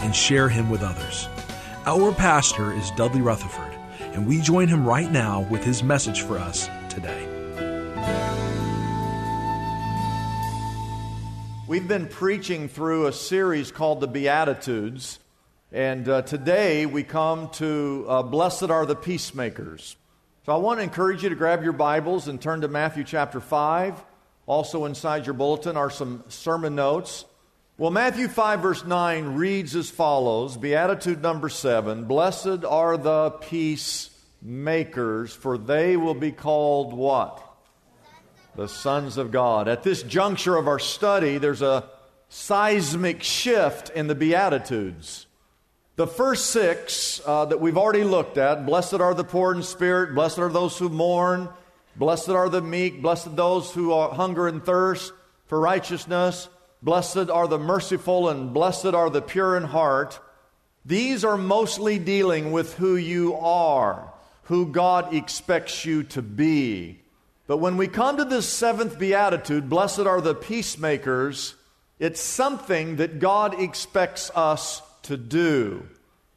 and share him with others. Our pastor is Dudley Rutherford, and we join him right now with his message for us today. We've been preaching through a series called the Beatitudes, and uh, today we come to uh, Blessed are the Peacemakers. So I want to encourage you to grab your Bibles and turn to Matthew chapter 5. Also, inside your bulletin are some sermon notes. Well, Matthew 5, verse 9 reads as follows Beatitude number 7 Blessed are the peacemakers, for they will be called what? The sons of God. At this juncture of our study, there's a seismic shift in the Beatitudes. The first six uh, that we've already looked at blessed are the poor in spirit, blessed are those who mourn, blessed are the meek, blessed those who are hunger and thirst for righteousness. Blessed are the merciful and blessed are the pure in heart. These are mostly dealing with who you are, who God expects you to be. But when we come to this seventh beatitude, blessed are the peacemakers, it's something that God expects us to do.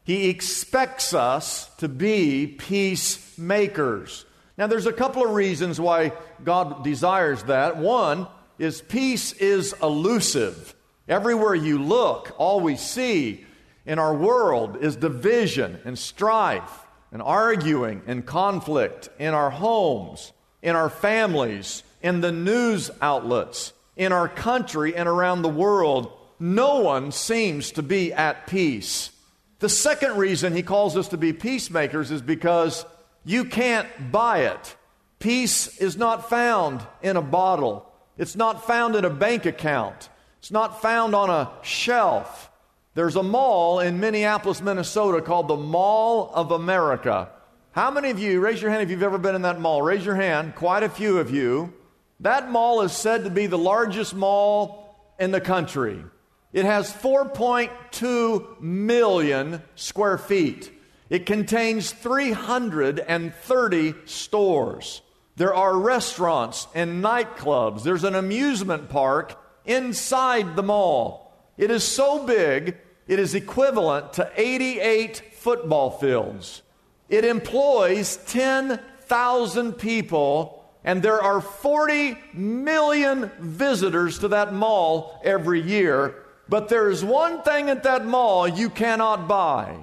He expects us to be peacemakers. Now, there's a couple of reasons why God desires that. One, is peace is elusive. Everywhere you look, all we see in our world is division and strife and arguing and conflict in our homes, in our families, in the news outlets, in our country, and around the world. No one seems to be at peace. The second reason he calls us to be peacemakers is because you can't buy it. Peace is not found in a bottle. It's not found in a bank account. It's not found on a shelf. There's a mall in Minneapolis, Minnesota called the Mall of America. How many of you, raise your hand if you've ever been in that mall? Raise your hand. Quite a few of you. That mall is said to be the largest mall in the country. It has 4.2 million square feet. It contains 330 stores. There are restaurants and nightclubs. There's an amusement park inside the mall. It is so big, it is equivalent to 88 football fields. It employs 10,000 people, and there are 40 million visitors to that mall every year. But there is one thing at that mall you cannot buy,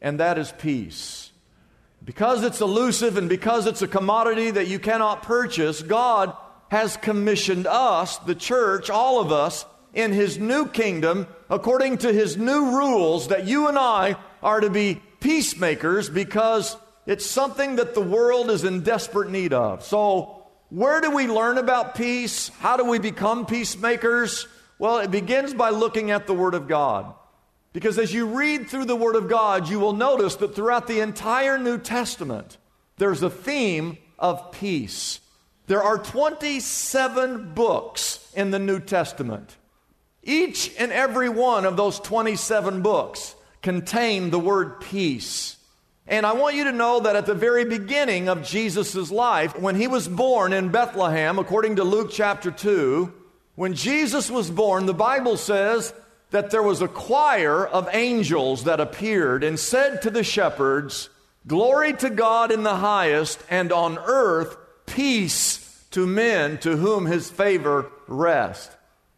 and that is peace. Because it's elusive and because it's a commodity that you cannot purchase, God has commissioned us, the church, all of us, in His new kingdom, according to His new rules, that you and I are to be peacemakers because it's something that the world is in desperate need of. So, where do we learn about peace? How do we become peacemakers? Well, it begins by looking at the Word of God. Because as you read through the Word of God, you will notice that throughout the entire New Testament, there's a theme of peace. There are 27 books in the New Testament. Each and every one of those 27 books contain the word peace. And I want you to know that at the very beginning of Jesus' life, when he was born in Bethlehem, according to Luke chapter 2, when Jesus was born, the Bible says that there was a choir of angels that appeared and said to the shepherds, Glory to God in the highest, and on earth peace to men to whom his favor rests.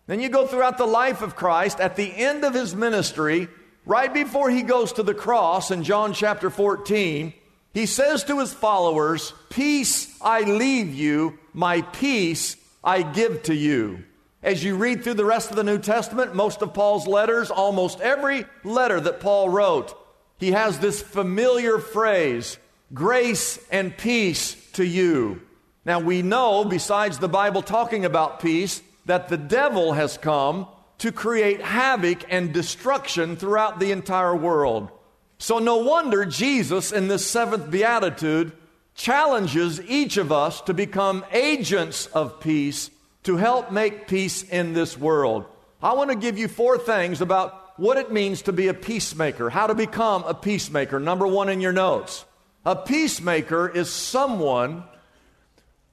Then you go throughout the life of Christ. At the end of his ministry, right before he goes to the cross in John chapter 14, he says to his followers, Peace I leave you, my peace I give to you. As you read through the rest of the New Testament, most of Paul's letters, almost every letter that Paul wrote, he has this familiar phrase, grace and peace to you. Now we know, besides the Bible talking about peace, that the devil has come to create havoc and destruction throughout the entire world. So no wonder Jesus in this seventh beatitude challenges each of us to become agents of peace to help make peace in this world. I want to give you four things about what it means to be a peacemaker, how to become a peacemaker. Number one in your notes. A peacemaker is someone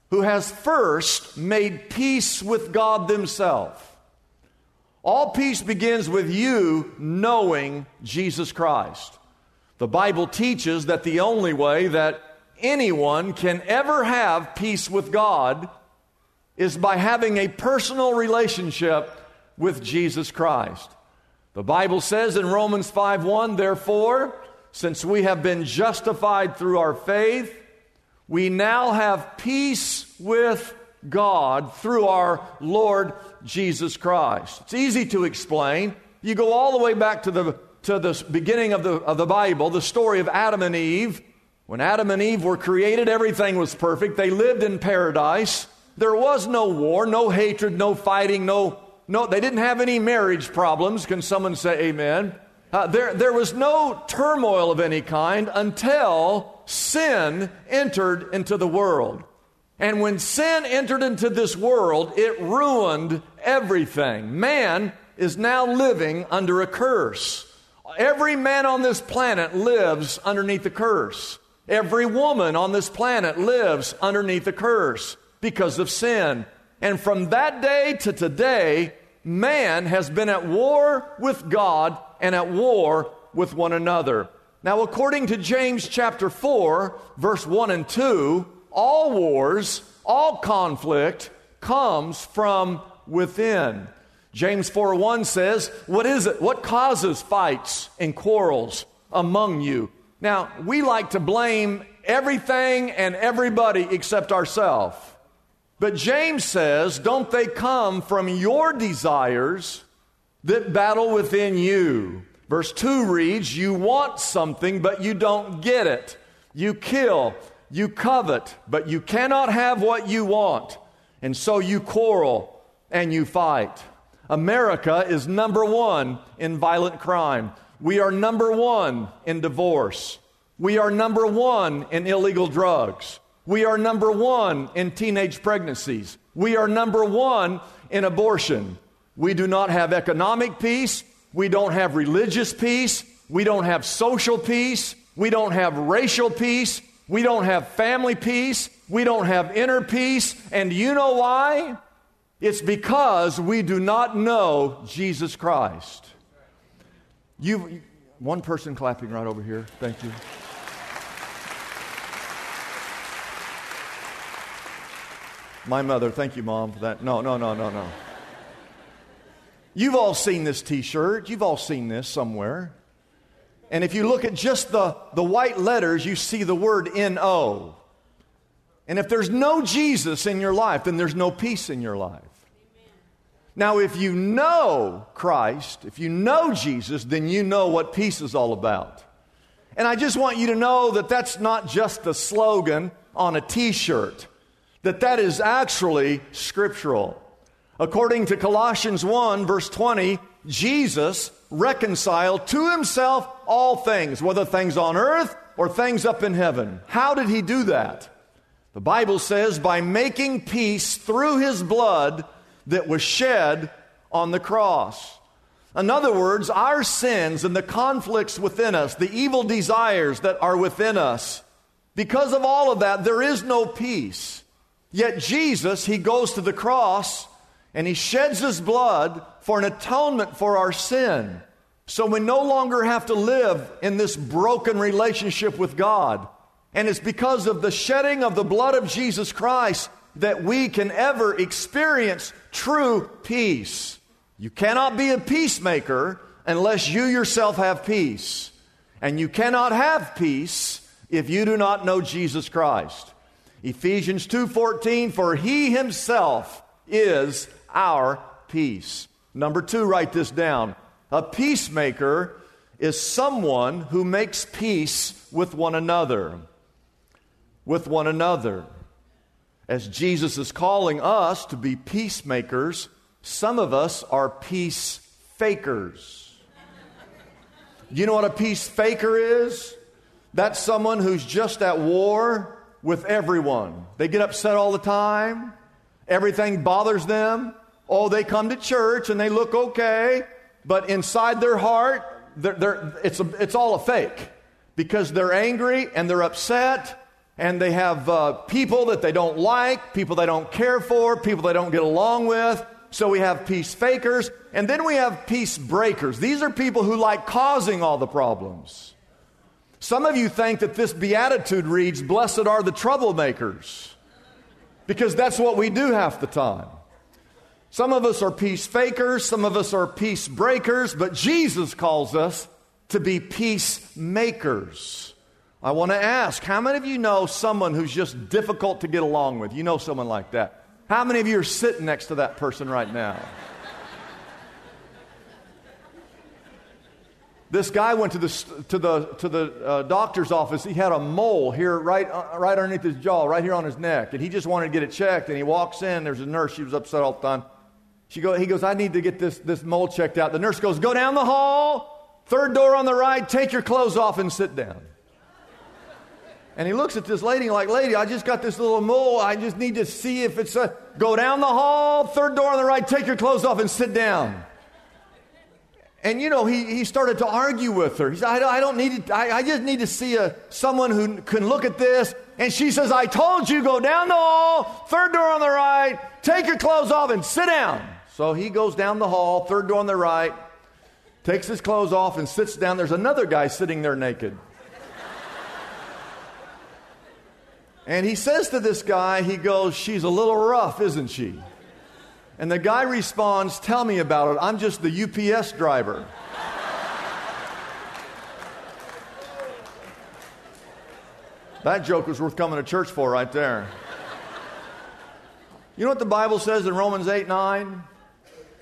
who has first made peace with God themselves. All peace begins with you knowing Jesus Christ. The Bible teaches that the only way that anyone can ever have peace with God is by having a personal relationship with Jesus Christ. The Bible says in Romans 5:1, therefore, since we have been justified through our faith, we now have peace with God through our Lord Jesus Christ. It's easy to explain. You go all the way back to the, to the beginning of the, of the Bible, the story of Adam and Eve. When Adam and Eve were created, everything was perfect. They lived in paradise. There was no war, no hatred, no fighting, no, no, they didn't have any marriage problems. Can someone say amen? Uh, there, there was no turmoil of any kind until sin entered into the world. And when sin entered into this world, it ruined everything. Man is now living under a curse. Every man on this planet lives underneath a curse. Every woman on this planet lives underneath a curse because of sin. And from that day to today, man has been at war with God and at war with one another. Now, according to James chapter 4, verse 1 and 2, all wars, all conflict comes from within. James 4 1 says, What is it? What causes fights and quarrels among you? Now, we like to blame everything and everybody except ourselves. But James says, don't they come from your desires that battle within you? Verse 2 reads, You want something, but you don't get it. You kill, you covet, but you cannot have what you want. And so you quarrel and you fight. America is number one in violent crime. We are number one in divorce. We are number one in illegal drugs. We are number one in teenage pregnancies. We are number one in abortion. We do not have economic peace. We don't have religious peace. We don't have social peace. We don't have racial peace. We don't have family peace. We don't have inner peace. And you know why? It's because we do not know Jesus Christ. You, one person clapping right over here. Thank you. My mother, thank you, Mom, for that. No, no, no, no, no. You've all seen this t shirt. You've all seen this somewhere. And if you look at just the, the white letters, you see the word N O. And if there's no Jesus in your life, then there's no peace in your life. Now, if you know Christ, if you know Jesus, then you know what peace is all about. And I just want you to know that that's not just a slogan on a t shirt that that is actually scriptural. According to Colossians 1, verse 20, Jesus reconciled to himself all things, whether things on earth or things up in heaven. How did he do that? The Bible says by making peace through his blood that was shed on the cross. In other words, our sins and the conflicts within us, the evil desires that are within us, because of all of that, there is no peace. Yet Jesus, he goes to the cross and he sheds his blood for an atonement for our sin. So we no longer have to live in this broken relationship with God. And it's because of the shedding of the blood of Jesus Christ that we can ever experience true peace. You cannot be a peacemaker unless you yourself have peace. And you cannot have peace if you do not know Jesus Christ. Ephesians 2:14 for he himself is our peace. Number 2 write this down. A peacemaker is someone who makes peace with one another. With one another. As Jesus is calling us to be peacemakers, some of us are peace fakers. You know what a peace faker is? That's someone who's just at war with everyone. They get upset all the time. Everything bothers them. Oh, they come to church and they look okay, but inside their heart, they're, they're, it's, a, it's all a fake because they're angry and they're upset and they have uh, people that they don't like, people they don't care for, people they don't get along with. So we have peace fakers, and then we have peace breakers. These are people who like causing all the problems. Some of you think that this beatitude reads, Blessed are the troublemakers, because that's what we do half the time. Some of us are peace fakers, some of us are peace breakers, but Jesus calls us to be peacemakers. I want to ask, how many of you know someone who's just difficult to get along with? You know someone like that. How many of you are sitting next to that person right now? This guy went to the, to the, to the uh, doctor's office. He had a mole here right, uh, right underneath his jaw, right here on his neck. And he just wanted to get it checked. And he walks in. There's a nurse. She was upset all the time. She go, he goes, I need to get this, this mole checked out. The nurse goes, Go down the hall, third door on the right, take your clothes off and sit down. And he looks at this lady like, Lady, I just got this little mole. I just need to see if it's a. Go down the hall, third door on the right, take your clothes off and sit down. And you know, he, he started to argue with her. He said, I, I don't need to, I, I just need to see a, someone who can look at this. And she says, I told you, go down the hall, third door on the right, take your clothes off and sit down. So he goes down the hall, third door on the right, takes his clothes off and sits down. There's another guy sitting there naked. And he says to this guy, he goes, She's a little rough, isn't she? And the guy responds, Tell me about it. I'm just the UPS driver. that joke was worth coming to church for right there. You know what the Bible says in Romans 8 9?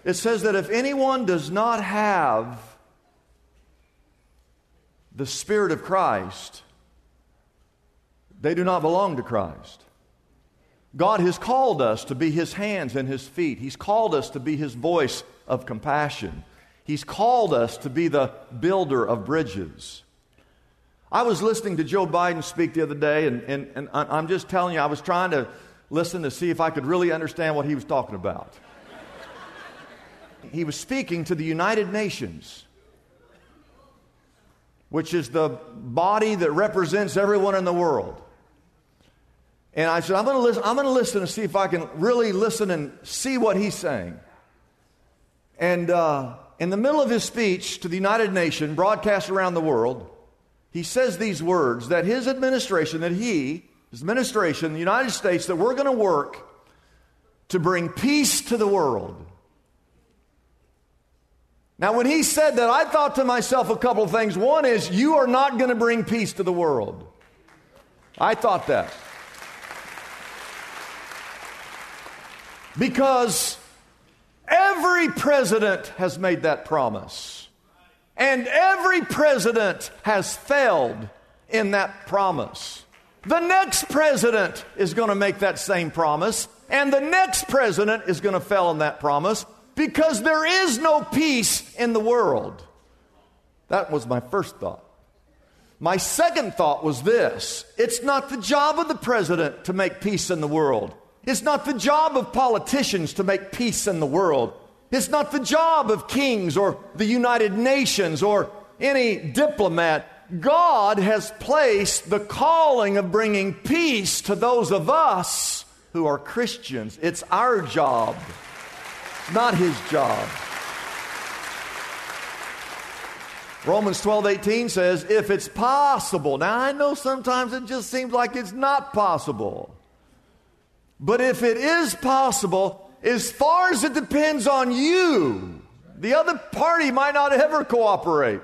It says that if anyone does not have the Spirit of Christ, they do not belong to Christ. God has called us to be His hands and His feet. He's called us to be His voice of compassion. He's called us to be the builder of bridges. I was listening to Joe Biden speak the other day, and, and, and I'm just telling you, I was trying to listen to see if I could really understand what he was talking about. he was speaking to the United Nations which is the body that represents everyone in the world. And I said, I'm going to listen, I'm going to listen and see if I can really listen and see what he's saying. And uh, in the middle of his speech to the United Nations, broadcast around the world, he says these words that his administration, that he, his administration, the United States, that we're going to work to bring peace to the world. Now, when he said that, I thought to myself a couple of things. One is, you are not going to bring peace to the world. I thought that. Because every president has made that promise. And every president has failed in that promise. The next president is going to make that same promise, and the next president is going to fail in that promise because there is no peace in the world. That was my first thought. My second thought was this it's not the job of the president to make peace in the world. It's not the job of politicians to make peace in the world. It's not the job of kings or the United Nations or any diplomat. God has placed the calling of bringing peace to those of us who are Christians. It's our job, not his job. Romans 12, 18 says, if it's possible. Now, I know sometimes it just seems like it's not possible. But if it is possible, as far as it depends on you, the other party might not ever cooperate.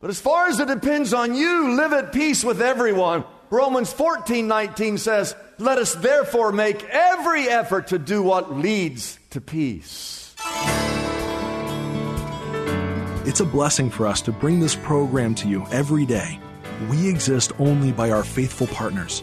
But as far as it depends on you, live at peace with everyone. Romans 14, 19 says, Let us therefore make every effort to do what leads to peace. It's a blessing for us to bring this program to you every day. We exist only by our faithful partners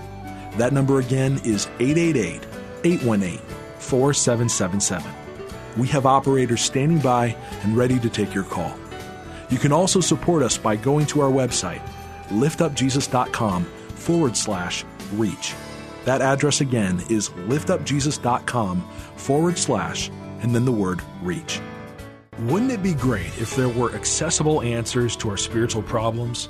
That number again is 888 818 4777. We have operators standing by and ready to take your call. You can also support us by going to our website, liftupjesus.com forward slash reach. That address again is liftupjesus.com forward slash and then the word reach. Wouldn't it be great if there were accessible answers to our spiritual problems?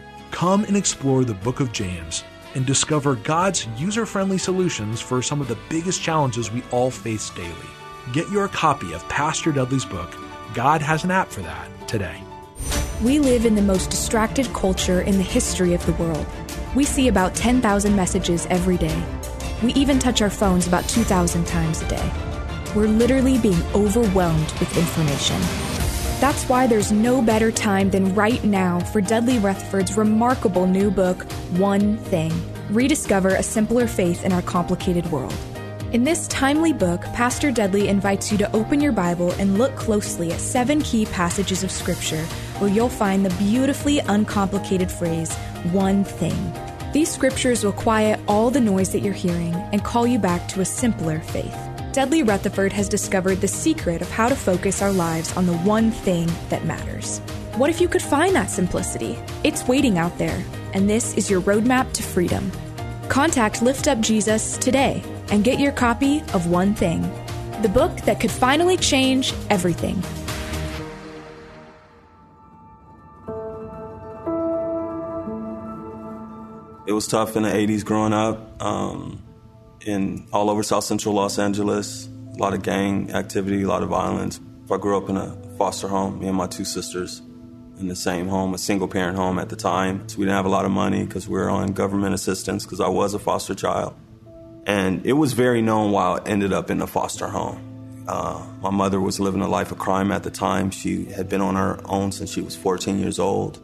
Come and explore the book of James and discover God's user friendly solutions for some of the biggest challenges we all face daily. Get your copy of Pastor Dudley's book, God Has an App for That, today. We live in the most distracted culture in the history of the world. We see about 10,000 messages every day. We even touch our phones about 2,000 times a day. We're literally being overwhelmed with information. That's why there's no better time than right now for Dudley Rutherford's remarkable new book, One Thing Rediscover a Simpler Faith in Our Complicated World. In this timely book, Pastor Dudley invites you to open your Bible and look closely at seven key passages of Scripture where you'll find the beautifully uncomplicated phrase, one thing. These scriptures will quiet all the noise that you're hearing and call you back to a simpler faith. Dudley Rutherford has discovered the secret of how to focus our lives on the one thing that matters. What if you could find that simplicity? It's waiting out there, and this is your roadmap to freedom. Contact Lift Up Jesus today and get your copy of One Thing, the book that could finally change everything. It was tough in the 80s growing up. Um, in all over South Central Los Angeles. A lot of gang activity, a lot of violence. I grew up in a foster home, me and my two sisters in the same home, a single parent home at the time. So we didn't have a lot of money because we were on government assistance because I was a foster child. And it was very known why I ended up in a foster home. Uh, my mother was living a life of crime at the time. She had been on her own since she was 14 years old.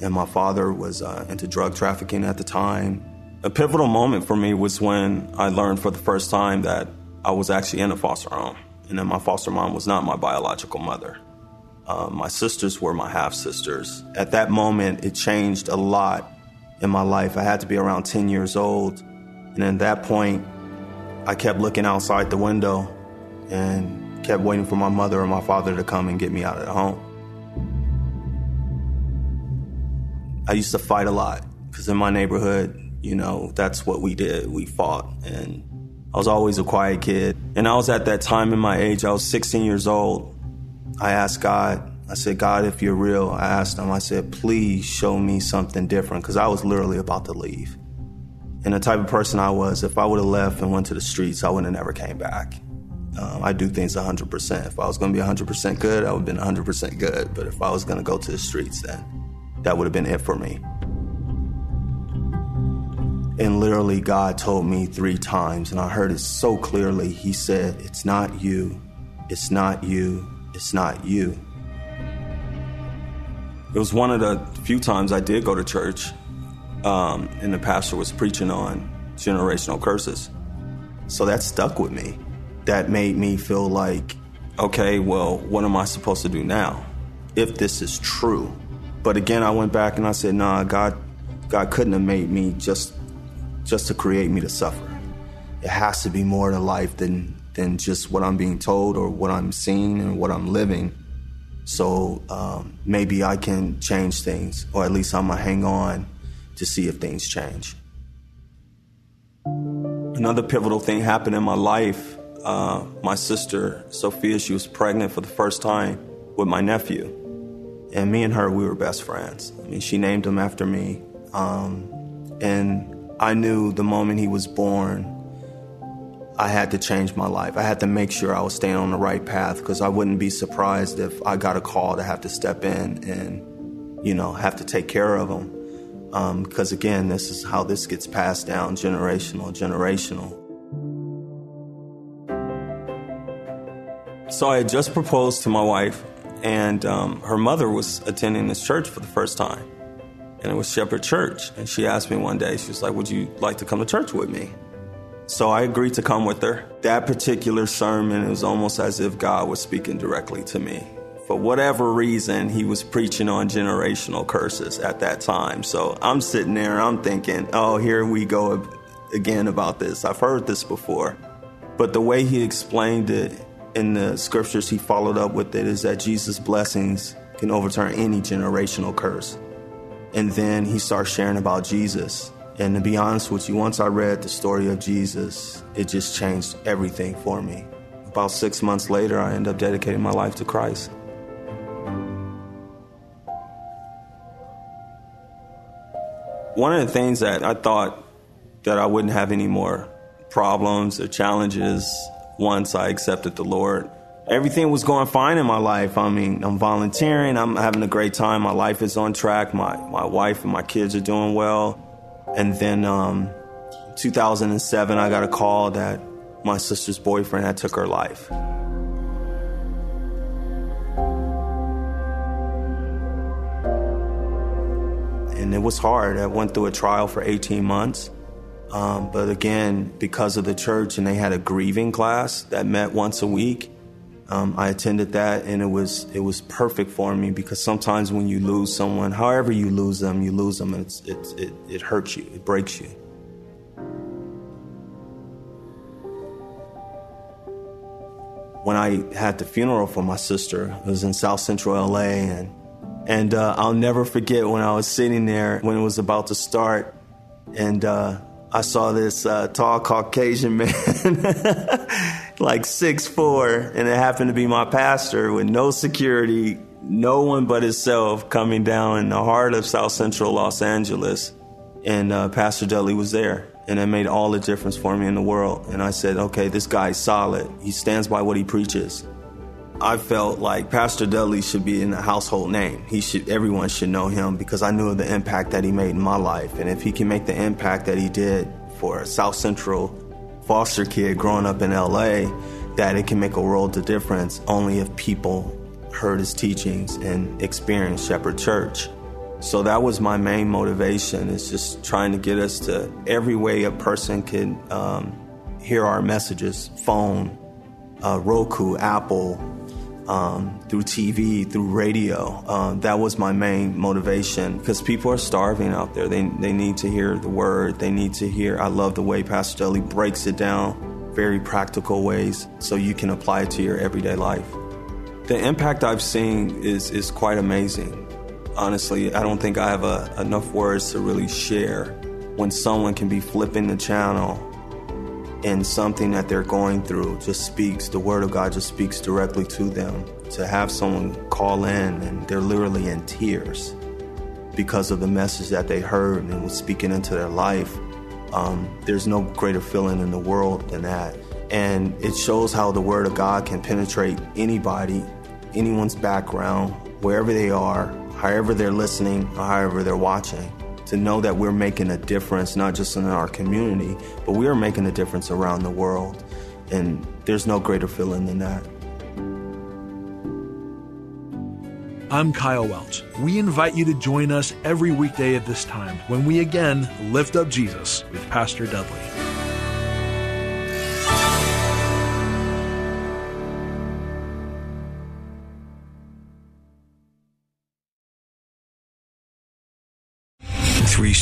And my father was uh, into drug trafficking at the time. A pivotal moment for me was when I learned for the first time that I was actually in a foster home, and that my foster mom was not my biological mother. Uh, my sisters were my half sisters. At that moment, it changed a lot in my life. I had to be around 10 years old, and at that point, I kept looking outside the window and kept waiting for my mother or my father to come and get me out of the home. I used to fight a lot because in my neighborhood, you know, that's what we did. We fought. And I was always a quiet kid. And I was at that time in my age, I was 16 years old. I asked God, I said, God, if you're real, I asked him, I said, please show me something different because I was literally about to leave. And the type of person I was, if I would have left and went to the streets, I would have never came back. Um, I do things 100%. If I was going to be 100% good, I would have been 100% good. But if I was going to go to the streets, then that would have been it for me. And literally, God told me three times, and I heard it so clearly. He said, It's not you, it's not you, it's not you. It was one of the few times I did go to church, um, and the pastor was preaching on generational curses. So that stuck with me that made me feel like, okay, well, what am I supposed to do now if this is true? But again, I went back and I said, nah, God, God couldn't have made me just, just to create me to suffer. It has to be more to life than, than just what I'm being told or what I'm seeing and what I'm living. So um, maybe I can change things, or at least I'm gonna hang on to see if things change. Another pivotal thing happened in my life uh, my sister, Sophia, she was pregnant for the first time with my nephew. And me and her, we were best friends. I mean, she named him after me. Um, and I knew the moment he was born, I had to change my life. I had to make sure I was staying on the right path because I wouldn't be surprised if I got a call to have to step in and, you know, have to take care of him. Because um, again, this is how this gets passed down generational, generational. So I had just proposed to my wife, and um, her mother was attending this church for the first time. And it was Shepherd Church. And she asked me one day, she was like, Would you like to come to church with me? So I agreed to come with her. That particular sermon, it was almost as if God was speaking directly to me. For whatever reason, he was preaching on generational curses at that time. So I'm sitting there, I'm thinking, oh, here we go again about this. I've heard this before. But the way he explained it, in the scriptures he followed up with it is that Jesus' blessings can overturn any generational curse. And then he starts sharing about Jesus. And to be honest with you, once I read the story of Jesus, it just changed everything for me. About six months later, I ended up dedicating my life to Christ. One of the things that I thought that I wouldn't have any more problems or challenges once I accepted the Lord. Everything was going fine in my life. I mean, I'm volunteering, I'm having a great time. My life is on track. My, my wife and my kids are doing well. And then um, 2007, I got a call that my sister's boyfriend had took her life. And it was hard. I went through a trial for 18 months. Um, but again, because of the church and they had a grieving class that met once a week, um, I attended that and it was it was perfect for me because sometimes when you lose someone, however you lose them, you lose them and it's, it's, it, it hurts you, it breaks you. When I had the funeral for my sister, it was in South Central LA and and uh, I'll never forget when I was sitting there when it was about to start and uh, I saw this uh, tall Caucasian man, like six four, and it happened to be my pastor with no security, no one but himself coming down in the heart of South Central Los Angeles. And uh, Pastor Dudley was there, and it made all the difference for me in the world. And I said, okay, this guy's solid. He stands by what he preaches. I felt like Pastor Dudley should be in a household name. He should, everyone should know him because I knew the impact that he made in my life. And if he can make the impact that he did for South Central foster kid growing up in LA, that it can make a world of difference only if people heard his teachings and experienced Shepherd Church. So that was my main motivation is just trying to get us to every way a person can um, hear our messages, phone, uh, Roku, Apple, um, through TV, through radio. Uh, that was my main motivation because people are starving out there. They, they need to hear the word. They need to hear. I love the way Pastor Dudley breaks it down, very practical ways, so you can apply it to your everyday life. The impact I've seen is, is quite amazing. Honestly, I don't think I have a, enough words to really share when someone can be flipping the channel and something that they're going through just speaks, the word of God just speaks directly to them. To have someone call in and they're literally in tears because of the message that they heard and was speaking into their life, Um, there's no greater feeling in the world than that. And it shows how the Word of God can penetrate anybody, anyone's background, wherever they are, however they're listening, or however they're watching. To know that we're making a difference, not just in our community, but we are making a difference around the world. And there's no greater feeling than that. I'm Kyle Welch. We invite you to join us every weekday at this time when we again lift up Jesus with Pastor Dudley.